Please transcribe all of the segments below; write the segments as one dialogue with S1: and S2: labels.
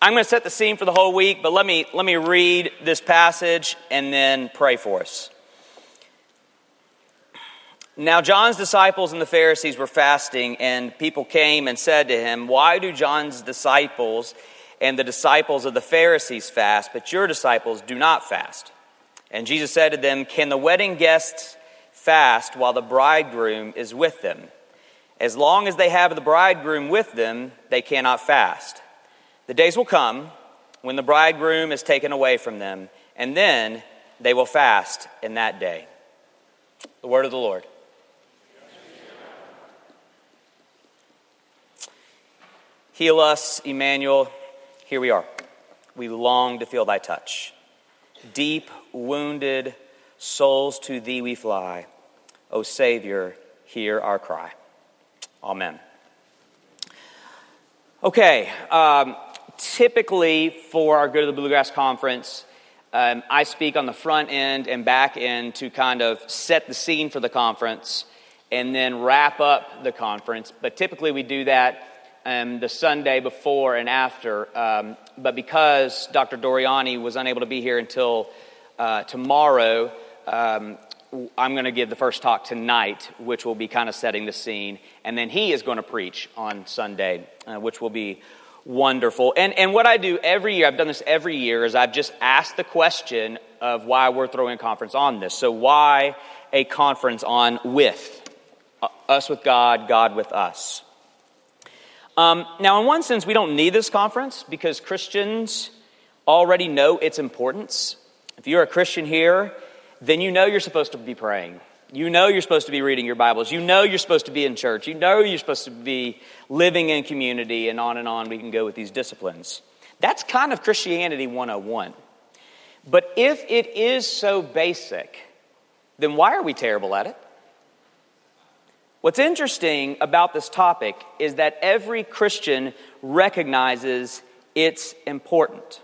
S1: I'm going to set the scene for the whole week, but let me, let me read this passage and then pray for us. Now, John's disciples and the Pharisees were fasting, and people came and said to him, Why do John's disciples and the disciples of the Pharisees fast, but your disciples do not fast? And Jesus said to them, Can the wedding guests fast while the bridegroom is with them? As long as they have the bridegroom with them, they cannot fast. The days will come when the bridegroom is taken away from them, and then they will fast in that day. The word of the Lord. Heal us, Emmanuel. Here we are. We long to feel thy touch. Deep wounded souls to thee we fly. O Savior, hear our cry. Amen. Okay, um, typically for our Go to the Bluegrass Conference, um, I speak on the front end and back end to kind of set the scene for the conference and then wrap up the conference. But typically we do that um, the Sunday before and after. Um, but because Dr. Doriani was unable to be here until uh, tomorrow, um, I'm going to give the first talk tonight, which will be kind of setting the scene. And then he is going to preach on Sunday, uh, which will be wonderful. And, and what I do every year, I've done this every year, is I've just asked the question of why we're throwing a conference on this. So, why a conference on with? Uh, us with God, God with us. Um, now, in one sense, we don't need this conference because Christians already know its importance. If you're a Christian here, then you know you're supposed to be praying. You know you're supposed to be reading your Bibles. You know you're supposed to be in church. You know you're supposed to be living in community, and on and on we can go with these disciplines. That's kind of Christianity 101. But if it is so basic, then why are we terrible at it? What's interesting about this topic is that every Christian recognizes it's important.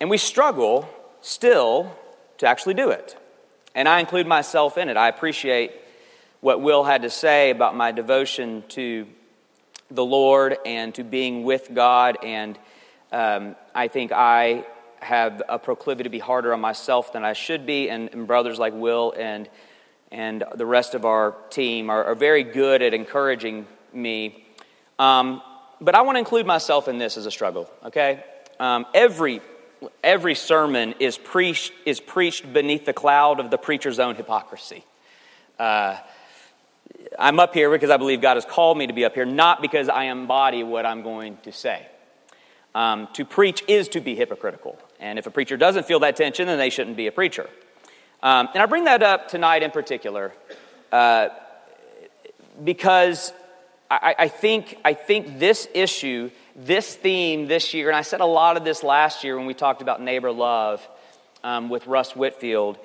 S1: And we struggle still to actually do it. And I include myself in it. I appreciate what Will had to say about my devotion to the Lord and to being with God. And um, I think I have a proclivity to be harder on myself than I should be, and, and brothers like Will and and the rest of our team are, are very good at encouraging me. Um, but I want to include myself in this as a struggle, okay? Um, every, every sermon is preached, is preached beneath the cloud of the preacher's own hypocrisy. Uh, I'm up here because I believe God has called me to be up here, not because I embody what I'm going to say. Um, to preach is to be hypocritical. And if a preacher doesn't feel that tension, then they shouldn't be a preacher. Um, and I bring that up tonight in particular uh, because I, I, think, I think this issue, this theme this year, and I said a lot of this last year when we talked about neighbor love um, with Russ Whitfield.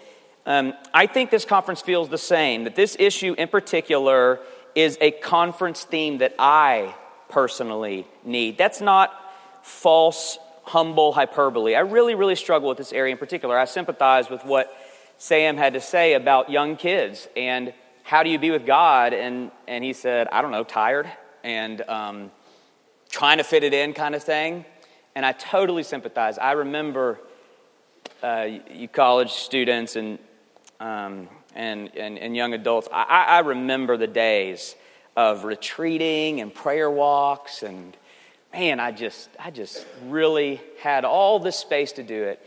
S1: Um, I think this conference feels the same, that this issue in particular is a conference theme that I personally need. That's not false, humble hyperbole. I really, really struggle with this area in particular. I sympathize with what Sam had to say about young kids and how do you be with God? And, and he said, I don't know, tired and um, trying to fit it in kind of thing. And I totally sympathize. I remember uh, you college students and, um, and, and, and, young adults, I, I remember the days of retreating and prayer walks and man i just i just really had all this space to do it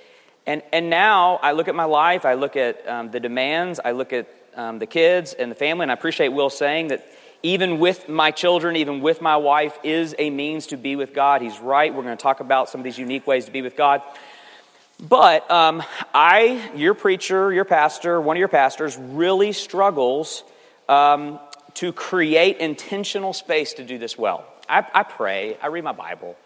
S1: and, and now I look at my life, I look at um, the demands, I look at um, the kids and the family, and I appreciate Will saying that even with my children, even with my wife, is a means to be with God. He's right. We're going to talk about some of these unique ways to be with God. But um, I, your preacher, your pastor, one of your pastors, really struggles um, to create intentional space to do this well. I, I pray, I read my Bible.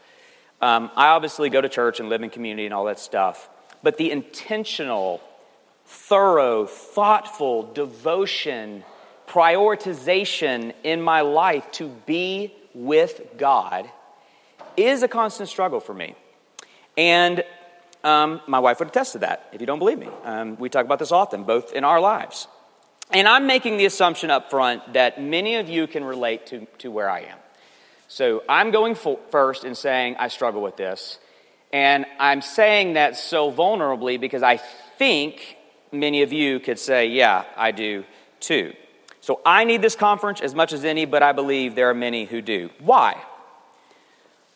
S1: Um, I obviously go to church and live in community and all that stuff but the intentional, thorough, thoughtful devotion, prioritization in my life to be with God is a constant struggle for me. And um, my wife would attest to that, if you don't believe me. Um, we talk about this often, both in our lives. And I'm making the assumption up front that many of you can relate to, to where I am. So I'm going first and saying I struggle with this. And I'm saying that so vulnerably because I think many of you could say, yeah, I do too. So I need this conference as much as any, but I believe there are many who do. Why?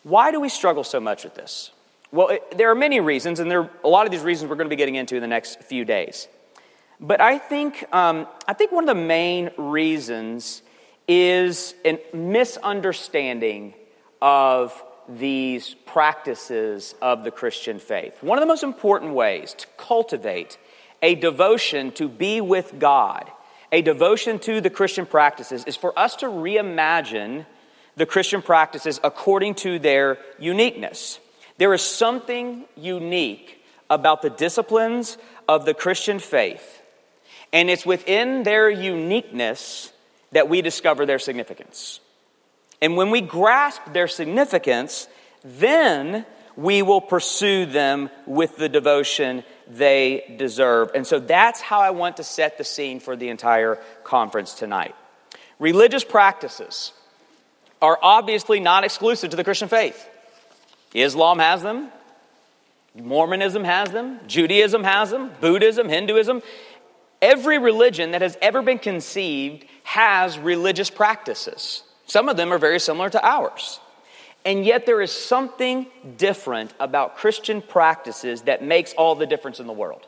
S1: Why do we struggle so much with this? Well, it, there are many reasons, and there are a lot of these reasons we're going to be getting into in the next few days. But I think, um, I think one of the main reasons is a misunderstanding of these practices of the Christian faith. One of the most important ways to cultivate a devotion to be with God, a devotion to the Christian practices, is for us to reimagine the Christian practices according to their uniqueness. There is something unique about the disciplines of the Christian faith, and it's within their uniqueness that we discover their significance. And when we grasp their significance, then we will pursue them with the devotion they deserve. And so that's how I want to set the scene for the entire conference tonight. Religious practices are obviously not exclusive to the Christian faith. Islam has them, Mormonism has them, Judaism has them, Buddhism, Hinduism. Every religion that has ever been conceived has religious practices. Some of them are very similar to ours. And yet, there is something different about Christian practices that makes all the difference in the world.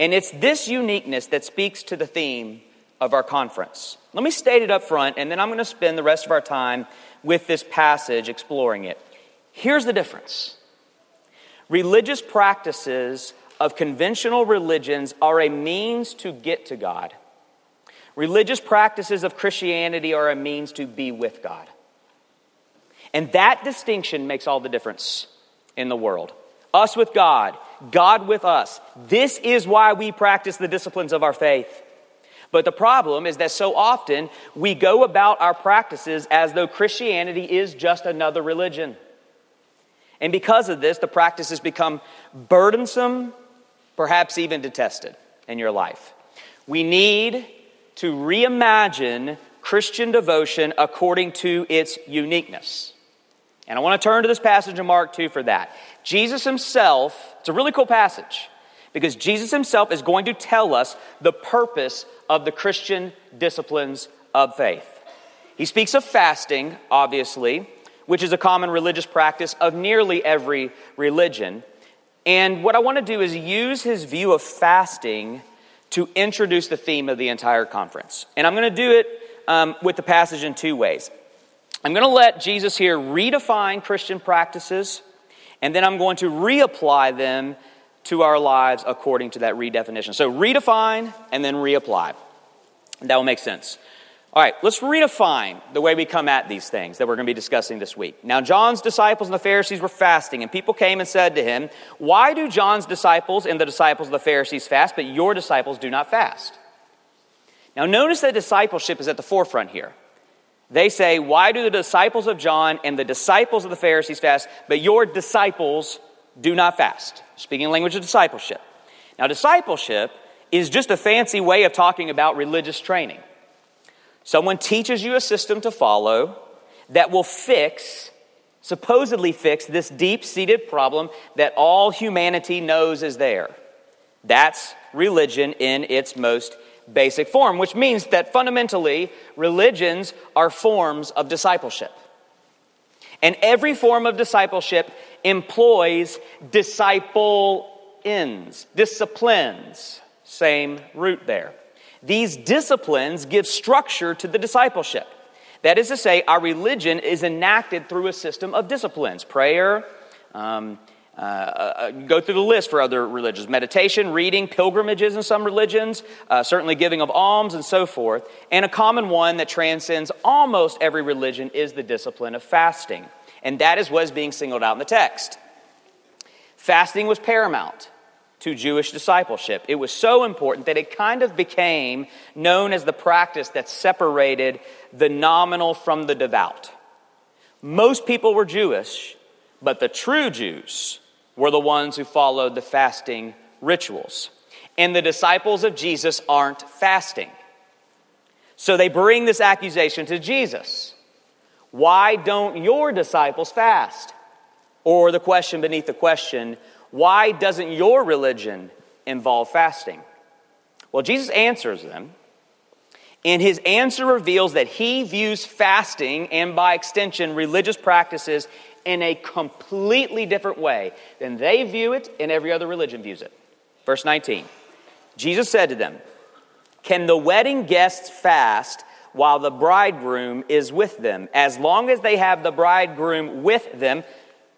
S1: And it's this uniqueness that speaks to the theme of our conference. Let me state it up front, and then I'm going to spend the rest of our time with this passage exploring it. Here's the difference religious practices of conventional religions are a means to get to God, religious practices of Christianity are a means to be with God. And that distinction makes all the difference in the world. Us with God, God with us. This is why we practice the disciplines of our faith. But the problem is that so often we go about our practices as though Christianity is just another religion. And because of this, the practices become burdensome, perhaps even detested in your life. We need to reimagine Christian devotion according to its uniqueness. And I want to turn to this passage in Mark 2 for that. Jesus himself, it's a really cool passage because Jesus himself is going to tell us the purpose of the Christian disciplines of faith. He speaks of fasting, obviously, which is a common religious practice of nearly every religion. And what I want to do is use his view of fasting to introduce the theme of the entire conference. And I'm going to do it um, with the passage in two ways. I'm going to let Jesus here redefine Christian practices, and then I'm going to reapply them to our lives according to that redefinition. So, redefine and then reapply. That will make sense. All right, let's redefine the way we come at these things that we're going to be discussing this week. Now, John's disciples and the Pharisees were fasting, and people came and said to him, Why do John's disciples and the disciples of the Pharisees fast, but your disciples do not fast? Now, notice that discipleship is at the forefront here. They say, Why do the disciples of John and the disciples of the Pharisees fast, but your disciples do not fast? Speaking language of discipleship. Now, discipleship is just a fancy way of talking about religious training. Someone teaches you a system to follow that will fix, supposedly fix, this deep seated problem that all humanity knows is there. That's religion in its most basic form, which means that fundamentally, religions are forms of discipleship. And every form of discipleship employs disciple ends, disciplines, same root there. These disciplines give structure to the discipleship. That is to say, our religion is enacted through a system of disciplines prayer, um, uh, uh, go through the list for other religions meditation, reading, pilgrimages in some religions, uh, certainly giving of alms, and so forth. And a common one that transcends almost every religion is the discipline of fasting. And that is what is being singled out in the text. Fasting was paramount to Jewish discipleship. It was so important that it kind of became known as the practice that separated the nominal from the devout. Most people were Jewish, but the true Jews were the ones who followed the fasting rituals. And the disciples of Jesus aren't fasting. So they bring this accusation to Jesus. Why don't your disciples fast? Or the question beneath the question, why doesn't your religion involve fasting? Well, Jesus answers them, and his answer reveals that he views fasting and, by extension, religious practices in a completely different way than they view it and every other religion views it. Verse 19 Jesus said to them, Can the wedding guests fast while the bridegroom is with them? As long as they have the bridegroom with them,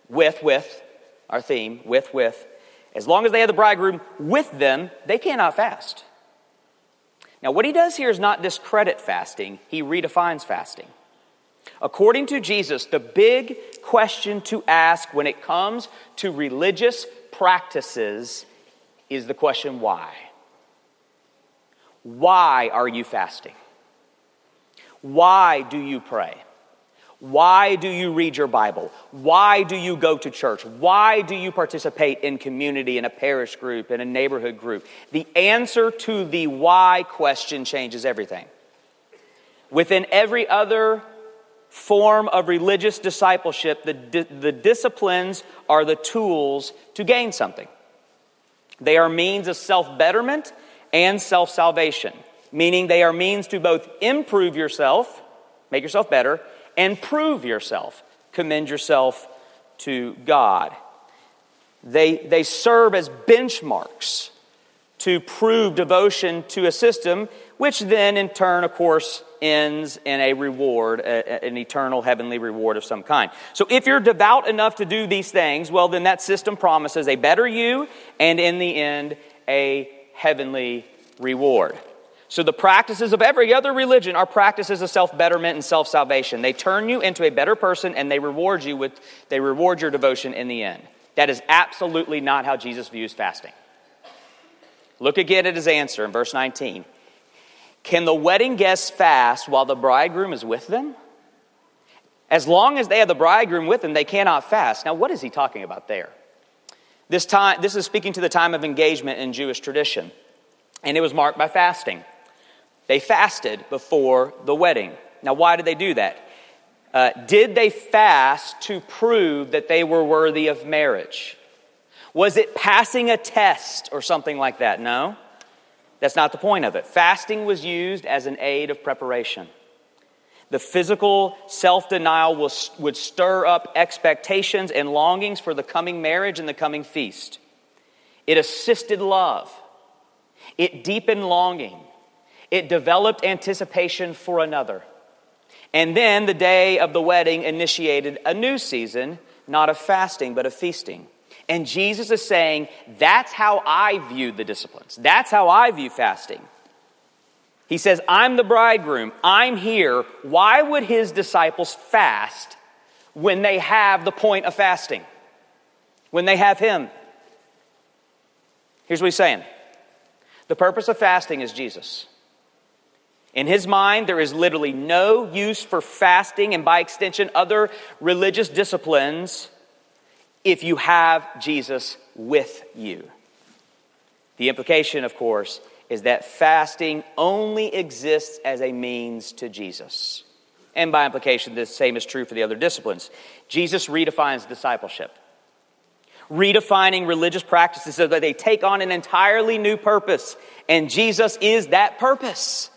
S1: with, with, our theme, with, with, as long as they have the bridegroom with them, they cannot fast. Now, what he does here is not discredit fasting, he redefines fasting. According to Jesus, the big question to ask when it comes to religious practices is the question why? Why are you fasting? Why do you pray? Why do you read your Bible? Why do you go to church? Why do you participate in community, in a parish group, in a neighborhood group? The answer to the why question changes everything. Within every other form of religious discipleship, the, the disciplines are the tools to gain something. They are means of self betterment and self salvation, meaning they are means to both improve yourself, make yourself better, and prove yourself, commend yourself to God. They, they serve as benchmarks to prove devotion to a system, which then, in turn, of course, ends in a reward, an eternal heavenly reward of some kind. So, if you're devout enough to do these things, well, then that system promises a better you and, in the end, a heavenly reward. So, the practices of every other religion are practices of self betterment and self salvation. They turn you into a better person and they reward you with, they reward your devotion in the end. That is absolutely not how Jesus views fasting. Look again at his answer in verse 19. Can the wedding guests fast while the bridegroom is with them? As long as they have the bridegroom with them, they cannot fast. Now, what is he talking about there? This, time, this is speaking to the time of engagement in Jewish tradition, and it was marked by fasting. They fasted before the wedding. Now, why did they do that? Uh, did they fast to prove that they were worthy of marriage? Was it passing a test or something like that? No. That's not the point of it. Fasting was used as an aid of preparation. The physical self denial would stir up expectations and longings for the coming marriage and the coming feast. It assisted love, it deepened longing, it developed anticipation for another. And then the day of the wedding initiated a new season, not of fasting, but of feasting. And Jesus is saying, that's how I view the disciplines. That's how I view fasting. He says, I'm the bridegroom. I'm here. Why would his disciples fast when they have the point of fasting? When they have him? Here's what he's saying the purpose of fasting is Jesus. In his mind, there is literally no use for fasting and, by extension, other religious disciplines if you have Jesus with you. The implication, of course, is that fasting only exists as a means to Jesus. And by implication, the same is true for the other disciplines. Jesus redefines discipleship, redefining religious practices so that they take on an entirely new purpose. And Jesus is that purpose.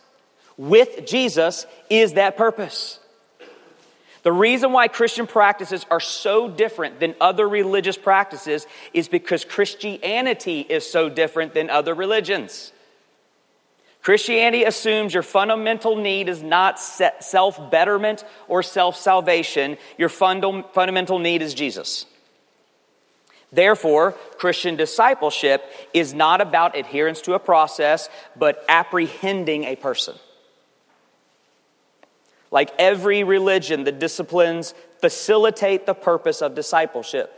S1: With Jesus is that purpose. The reason why Christian practices are so different than other religious practices is because Christianity is so different than other religions. Christianity assumes your fundamental need is not self betterment or self salvation. Your fundamental need is Jesus. Therefore, Christian discipleship is not about adherence to a process, but apprehending a person. Like every religion, the disciplines facilitate the purpose of discipleship.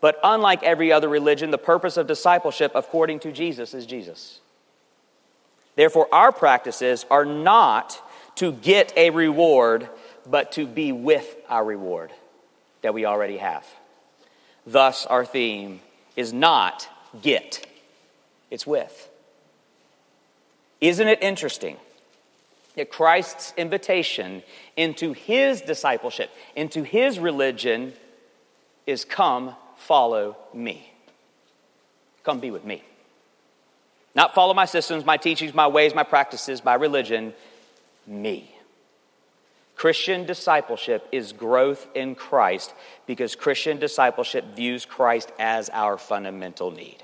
S1: But unlike every other religion, the purpose of discipleship, according to Jesus, is Jesus. Therefore, our practices are not to get a reward, but to be with our reward that we already have. Thus, our theme is not get, it's with. Isn't it interesting that Christ's invitation into his discipleship, into his religion, is come follow me. Come be with me. Not follow my systems, my teachings, my ways, my practices, my religion, me. Christian discipleship is growth in Christ because Christian discipleship views Christ as our fundamental need.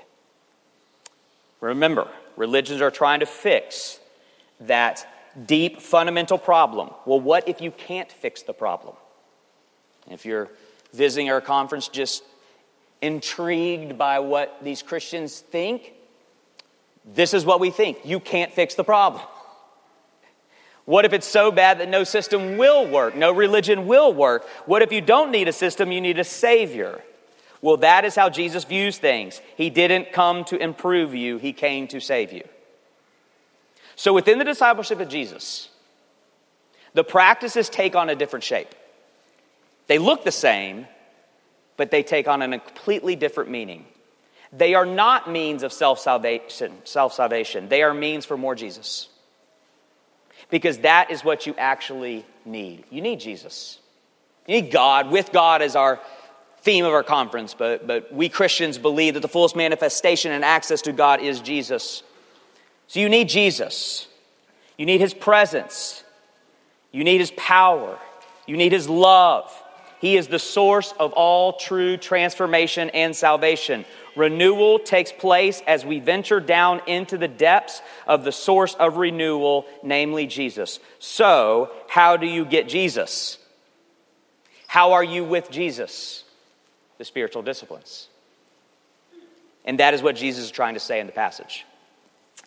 S1: Remember, religions are trying to fix that deep fundamental problem. Well, what if you can't fix the problem? If you're visiting our conference just intrigued by what these Christians think, this is what we think. You can't fix the problem. What if it's so bad that no system will work, no religion will work? What if you don't need a system, you need a Savior? Well, that is how Jesus views things. He didn't come to improve you, He came to save you. So, within the discipleship of Jesus, the practices take on a different shape. They look the same, but they take on a completely different meaning. They are not means of self salvation, self salvation. They are means for more Jesus. Because that is what you actually need. You need Jesus. You need God. With God as our theme of our conference, but, but we Christians believe that the fullest manifestation and access to God is Jesus. So you need Jesus. You need his presence. You need his power. You need his love. He is the source of all true transformation and salvation. Renewal takes place as we venture down into the depths of the source of renewal, namely Jesus. So, how do you get Jesus? How are you with Jesus? The spiritual disciplines. And that is what Jesus is trying to say in the passage.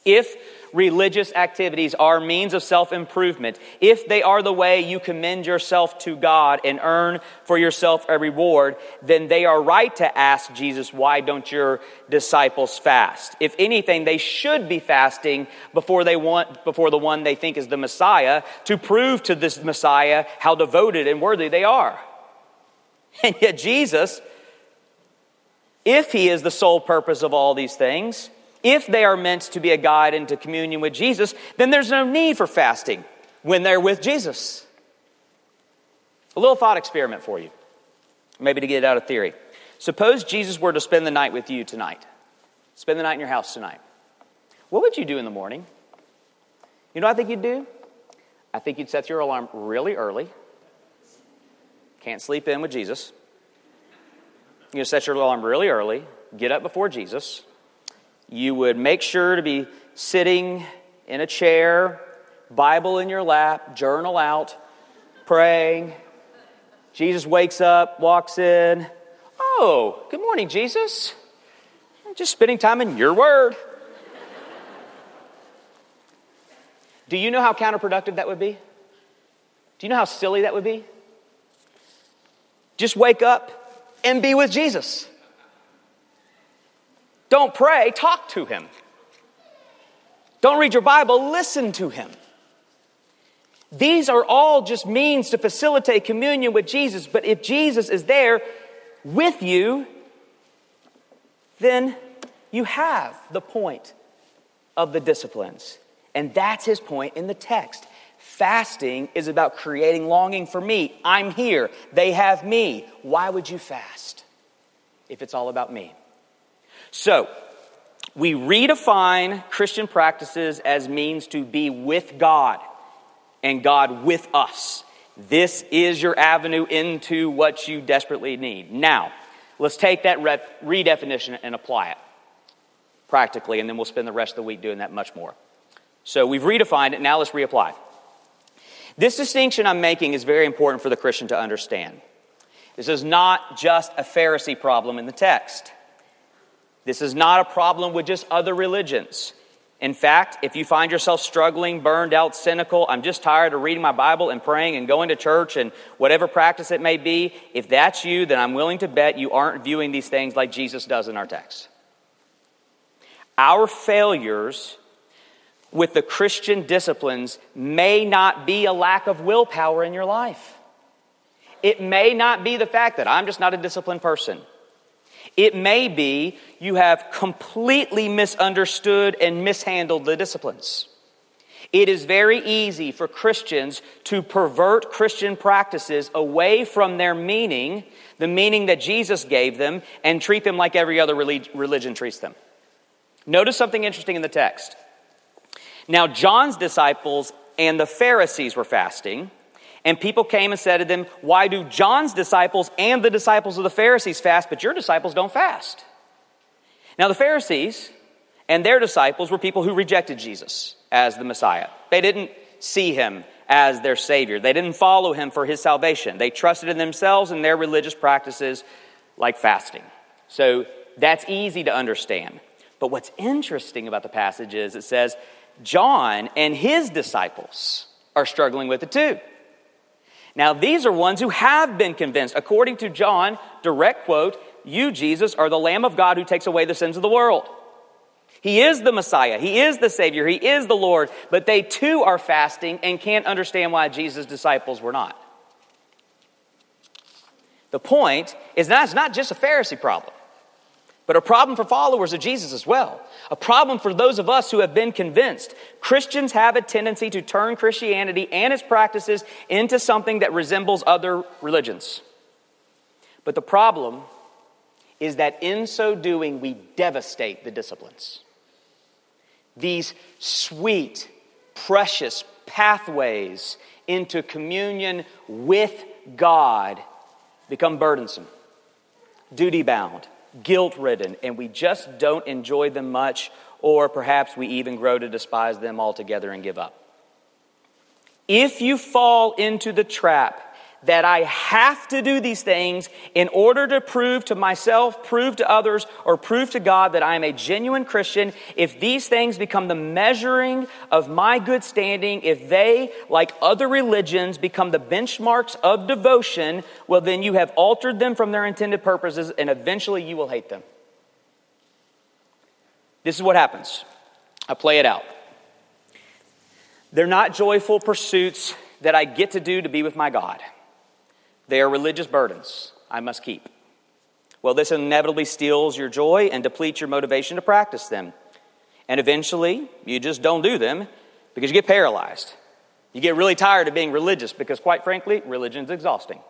S1: If religious activities are means of self improvement, if they are the way you commend yourself to God and earn for yourself a reward, then they are right to ask Jesus, why don't your disciples fast? If anything, they should be fasting before they want, before the one they think is the Messiah to prove to this Messiah how devoted and worthy they are. And yet, Jesus, if he is the sole purpose of all these things, if they are meant to be a guide into communion with Jesus, then there's no need for fasting when they're with Jesus. A little thought experiment for you, maybe to get it out of theory. Suppose Jesus were to spend the night with you tonight, spend the night in your house tonight. What would you do in the morning? You know what I think you'd do? I think you'd set your alarm really early. Can't sleep in with Jesus. You set your alarm really early, get up before Jesus, you would make sure to be sitting in a chair, Bible in your lap, journal out, praying. Jesus wakes up, walks in. Oh, good morning, Jesus. I'm just spending time in your word. Do you know how counterproductive that would be? Do you know how silly that would be? Just wake up and be with Jesus. Don't pray, talk to him. Don't read your Bible, listen to him. These are all just means to facilitate communion with Jesus, but if Jesus is there with you, then you have the point of the disciplines. And that's his point in the text. Fasting is about creating longing for me. I'm here. They have me. Why would you fast if it's all about me? So, we redefine Christian practices as means to be with God and God with us. This is your avenue into what you desperately need. Now, let's take that redefinition and apply it practically, and then we'll spend the rest of the week doing that much more. So we've redefined it, now let's reapply. This distinction I'm making is very important for the Christian to understand. This is not just a Pharisee problem in the text. This is not a problem with just other religions. In fact, if you find yourself struggling, burned out, cynical, I'm just tired of reading my Bible and praying and going to church and whatever practice it may be, if that's you, then I'm willing to bet you aren't viewing these things like Jesus does in our text. Our failures with the Christian disciplines may not be a lack of willpower in your life. It may not be the fact that I'm just not a disciplined person. It may be you have completely misunderstood and mishandled the disciplines. It is very easy for Christians to pervert Christian practices away from their meaning, the meaning that Jesus gave them, and treat them like every other religion treats them. Notice something interesting in the text. Now, John's disciples and the Pharisees were fasting, and people came and said to them, Why do John's disciples and the disciples of the Pharisees fast, but your disciples don't fast? Now, the Pharisees and their disciples were people who rejected Jesus as the Messiah. They didn't see him as their Savior, they didn't follow him for his salvation. They trusted in themselves and their religious practices like fasting. So that's easy to understand. But what's interesting about the passage is it says, John and his disciples are struggling with it too. Now, these are ones who have been convinced. According to John, direct quote, you, Jesus, are the Lamb of God who takes away the sins of the world. He is the Messiah. He is the Savior. He is the Lord. But they too are fasting and can't understand why Jesus' disciples were not. The point is that it's not just a Pharisee problem, but a problem for followers of Jesus as well. A problem for those of us who have been convinced. Christians have a tendency to turn Christianity and its practices into something that resembles other religions. But the problem is that in so doing, we devastate the disciplines these sweet, precious pathways into communion with God become burdensome, duty bound, guilt ridden, and we just don't enjoy them much, or perhaps we even grow to despise them altogether and give up. If you fall into the trap that I have to do these things in order to prove to myself, prove to others, or prove to God that I am a genuine Christian, if these things become the measuring of my good standing, if they, like other religions, become the benchmarks of devotion, well, then you have altered them from their intended purposes and eventually you will hate them. This is what happens. I play it out. They're not joyful pursuits that I get to do to be with my God. They are religious burdens I must keep. Well, this inevitably steals your joy and depletes your motivation to practice them. And eventually, you just don't do them because you get paralyzed. You get really tired of being religious because, quite frankly, religion's exhausting.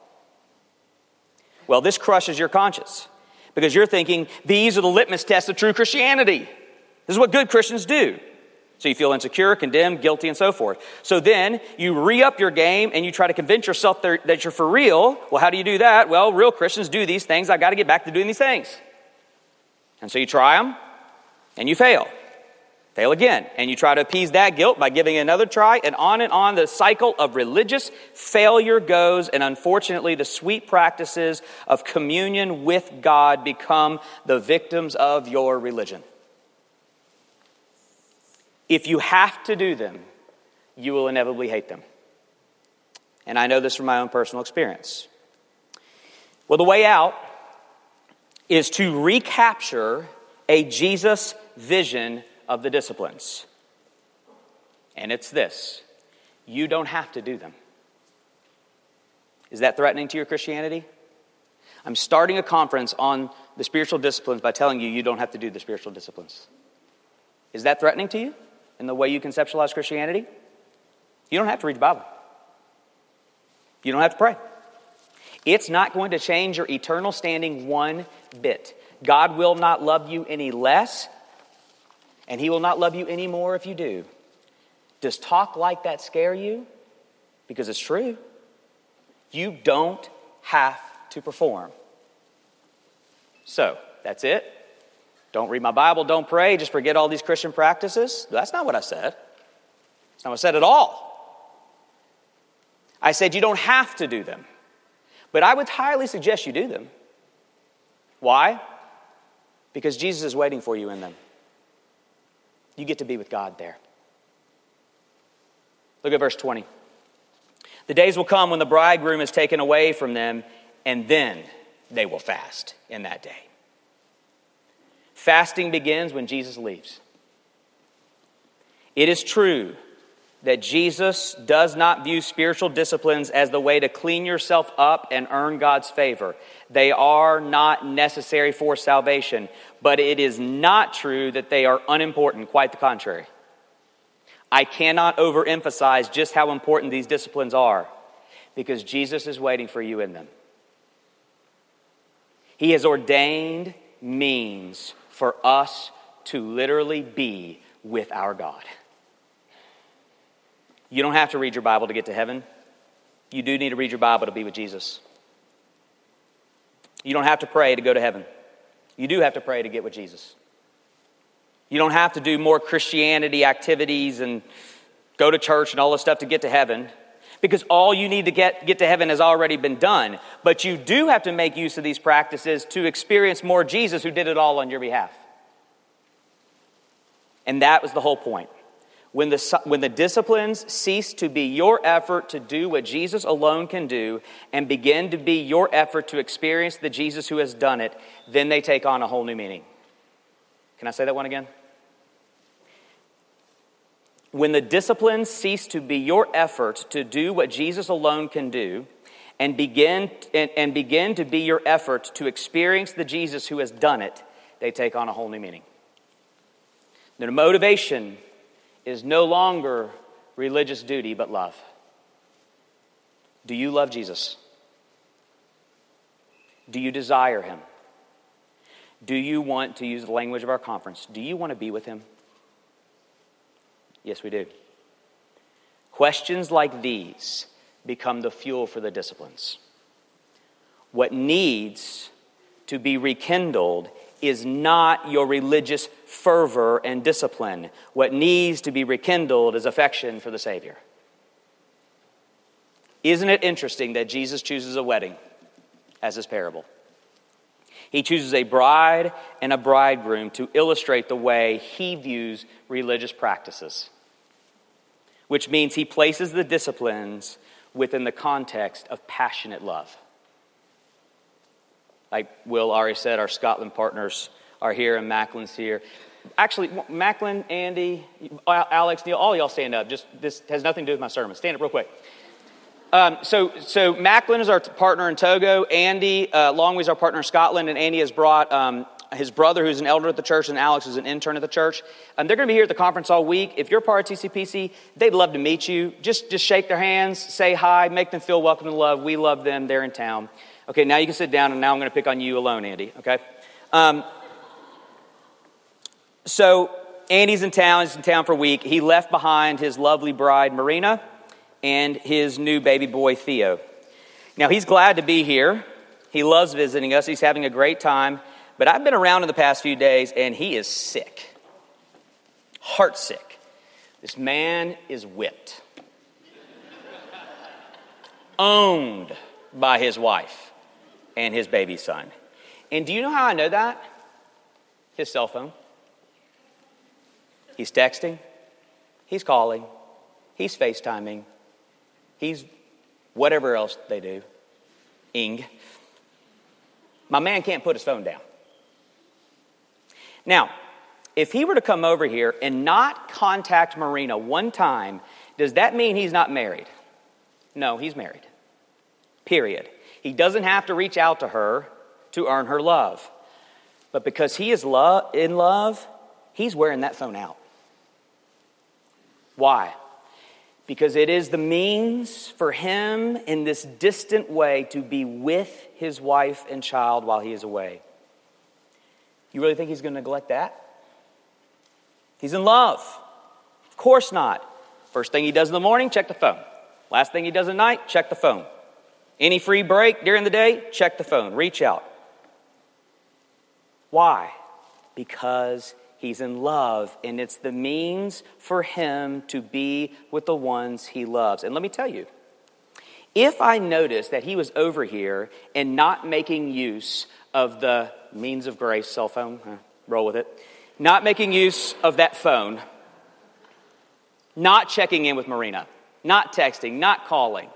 S1: Well, this crushes your conscience because you're thinking these are the litmus tests of true Christianity. This is what good Christians do. So you feel insecure, condemned, guilty, and so forth. So then you re up your game and you try to convince yourself that you're for real. Well, how do you do that? Well, real Christians do these things. I got to get back to doing these things. And so you try them and you fail. Fail again. And you try to appease that guilt by giving another try, and on and on the cycle of religious failure goes. And unfortunately, the sweet practices of communion with God become the victims of your religion. If you have to do them, you will inevitably hate them. And I know this from my own personal experience. Well, the way out is to recapture a Jesus vision of the disciplines. And it's this you don't have to do them. Is that threatening to your Christianity? I'm starting a conference on the spiritual disciplines by telling you you don't have to do the spiritual disciplines. Is that threatening to you? In the way you conceptualize Christianity, you don't have to read the Bible. You don't have to pray. It's not going to change your eternal standing one bit. God will not love you any less, and He will not love you any more if you do. Does talk like that scare you? Because it's true. You don't have to perform. So, that's it. Don't read my Bible, don't pray, just forget all these Christian practices. That's not what I said. That's not what I said at all. I said you don't have to do them, but I would highly suggest you do them. Why? Because Jesus is waiting for you in them. You get to be with God there. Look at verse 20. The days will come when the bridegroom is taken away from them, and then they will fast in that day. Fasting begins when Jesus leaves. It is true that Jesus does not view spiritual disciplines as the way to clean yourself up and earn God's favor. They are not necessary for salvation, but it is not true that they are unimportant, quite the contrary. I cannot overemphasize just how important these disciplines are because Jesus is waiting for you in them. He has ordained means for us to literally be with our God. You don't have to read your Bible to get to heaven. You do need to read your Bible to be with Jesus. You don't have to pray to go to heaven. You do have to pray to get with Jesus. You don't have to do more Christianity activities and go to church and all this stuff to get to heaven because all you need to get, get to heaven has already been done. But you do have to make use of these practices to experience more Jesus who did it all on your behalf. And that was the whole point. When the, when the disciplines cease to be your effort to do what Jesus alone can do and begin to be your effort to experience the Jesus who has done it, then they take on a whole new meaning. Can I say that one again? When the disciplines cease to be your effort to do what Jesus alone can do and begin, and, and begin to be your effort to experience the Jesus who has done it, they take on a whole new meaning. The motivation is no longer religious duty, but love. Do you love Jesus? Do you desire him? Do you want to use the language of our conference? Do you want to be with him? Yes, we do. Questions like these become the fuel for the disciplines. What needs to be rekindled is not your religious fervor and discipline. What needs to be rekindled is affection for the Savior. Isn't it interesting that Jesus chooses a wedding as his parable? He chooses a bride and a bridegroom to illustrate the way he views religious practices, which means he places the disciplines within the context of passionate love. Like Will already said, our Scotland partners are here and Macklin's here. Actually, Macklin, Andy, Alex, Neil, all y'all stand up. Just this has nothing to do with my sermon. Stand up real quick. Um, so, so Macklin is our partner in Togo. Andy uh, Longway is our partner in Scotland, and Andy has brought um, his brother, who's an elder at the church, and Alex, who's an intern at the church. Um, they're going to be here at the conference all week. If you're part of TCPC, they'd love to meet you. Just, just shake their hands, say hi, make them feel welcome and loved. We love them. They're in town. Okay, now you can sit down, and now I'm going to pick on you alone, Andy. Okay. Um, so Andy's in town. He's in town for a week. He left behind his lovely bride, Marina and his new baby boy, Theo. Now, he's glad to be here. He loves visiting us. He's having a great time. But I've been around in the past few days, and he is sick. Heart sick. This man is whipped, owned by his wife and his baby son. And do you know how I know that? His cell phone. He's texting, he's calling, he's FaceTiming, He's whatever else they do. Ing. My man can't put his phone down. Now, if he were to come over here and not contact Marina one time, does that mean he's not married? No, he's married. Period. He doesn't have to reach out to her to earn her love. But because he is lo- in love, he's wearing that phone out. Why? Because it is the means for him in this distant way to be with his wife and child while he is away. You really think he's going to neglect that? He's in love. Of course not. First thing he does in the morning, check the phone. Last thing he does at night, check the phone. Any free break during the day, check the phone. Reach out. Why? Because He's in love, and it's the means for him to be with the ones he loves. And let me tell you, if I noticed that he was over here and not making use of the means of grace cell phone, roll with it, not making use of that phone, not checking in with Marina, not texting, not calling,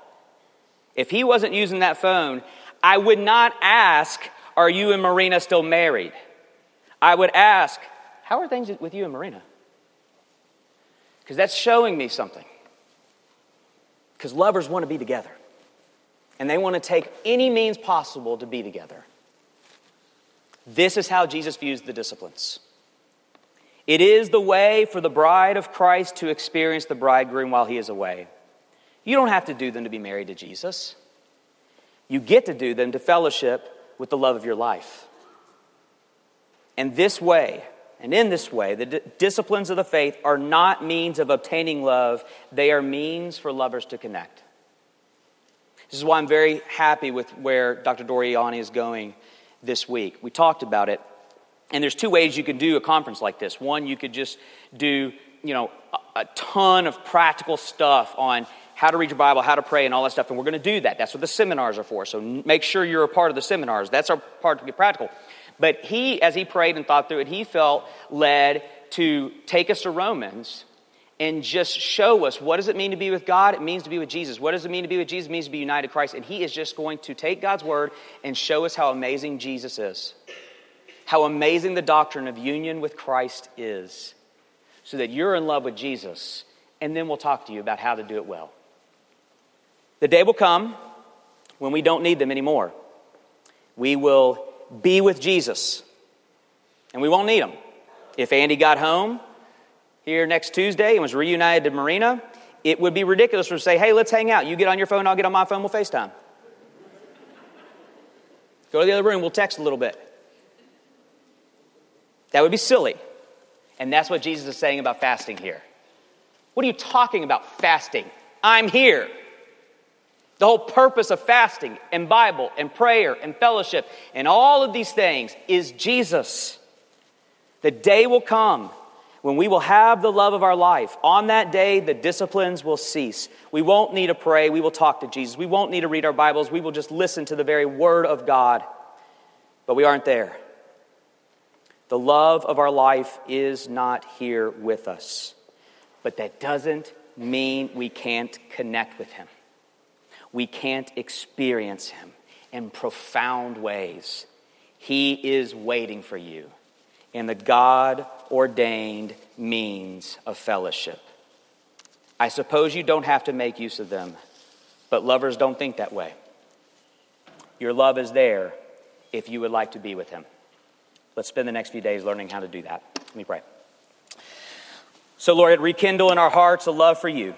S1: if he wasn't using that phone, I would not ask, Are you and Marina still married? I would ask, how are things with you and Marina? Because that's showing me something. Because lovers want to be together. And they want to take any means possible to be together. This is how Jesus views the disciplines. It is the way for the bride of Christ to experience the bridegroom while he is away. You don't have to do them to be married to Jesus. You get to do them to fellowship with the love of your life. And this way, and in this way, the d- disciplines of the faith are not means of obtaining love, they are means for lovers to connect. This is why I'm very happy with where Dr. Doriani is going this week. We talked about it, and there's two ways you can do a conference like this. One, you could just do, you know, a, a ton of practical stuff on how to read your Bible, how to pray, and all that stuff. And we're going to do that. That's what the seminars are for. So make sure you're a part of the seminars. That's our part to be practical. But he, as he prayed and thought through it, he felt led to take us to Romans and just show us what does it mean to be with God? It means to be with Jesus. What does it mean to be with Jesus? It means to be united to Christ. And he is just going to take God's word and show us how amazing Jesus is. How amazing the doctrine of union with Christ is. So that you're in love with Jesus. And then we'll talk to you about how to do it well. The day will come when we don't need them anymore. We will be with Jesus, and we won't need them. If Andy got home here next Tuesday and was reunited to Marina, it would be ridiculous to say, hey, let's hang out. You get on your phone, I'll get on my phone, we'll FaceTime. Go to the other room, we'll text a little bit. That would be silly. And that's what Jesus is saying about fasting here. What are you talking about, fasting? I'm here. The whole purpose of fasting and Bible and prayer and fellowship and all of these things is Jesus. The day will come when we will have the love of our life. On that day, the disciplines will cease. We won't need to pray. We will talk to Jesus. We won't need to read our Bibles. We will just listen to the very Word of God. But we aren't there. The love of our life is not here with us. But that doesn't mean we can't connect with Him we can't experience Him in profound ways. He is waiting for you in the God ordained means of fellowship. I suppose you don't have to make use of them, but lovers don't think that way. Your love is there if you would like to be with Him. Let's spend the next few days learning how to do that. Let me pray. So, Lord, rekindle in our hearts a love for you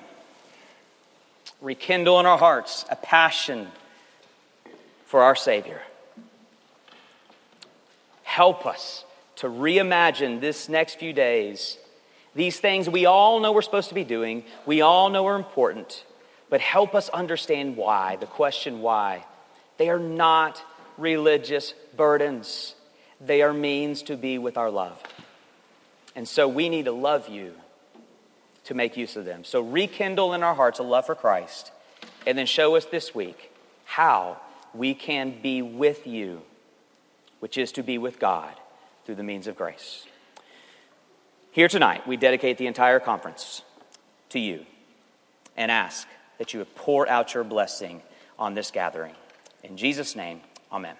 S1: rekindle in our hearts a passion for our Savior. Help us to reimagine this next few days these things we all know we're supposed to be doing, we all know are important, but help us understand why, the question why. They are not religious burdens, they are means to be with our love. And so we need to love you to make use of them. So rekindle in our hearts a love for Christ, and then show us this week how we can be with you, which is to be with God through the means of grace. Here tonight, we dedicate the entire conference to you and ask that you would pour out your blessing on this gathering. In Jesus' name, amen.